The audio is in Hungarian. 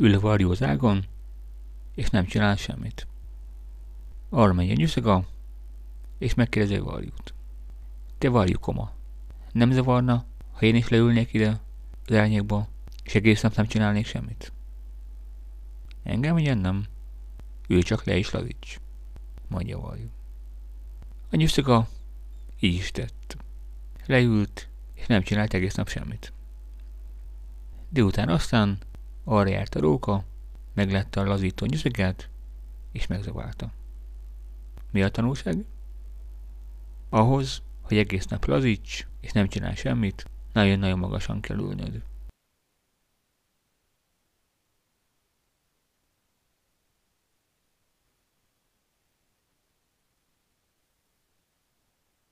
ül a ágon, és nem csinál semmit. Arra megy a nyuszaga, és megkérdezi a varjút. Te varjú koma, nem zavarna, ha én is leülnék ide az árnyékba, és egész nap nem csinálnék semmit? Engem ugye nem. Ül csak le is lazíts, mondja a varjú. A nyuszaga így is tett. Leült, és nem csinált egész nap semmit. Délután aztán arra járt a róka, meglette a lazító nyüzegát, és megzaválta. Mi a tanulság? Ahhoz, hogy egész nap lazíts, és nem csinál semmit, nagyon-nagyon magasan kell ülnöd.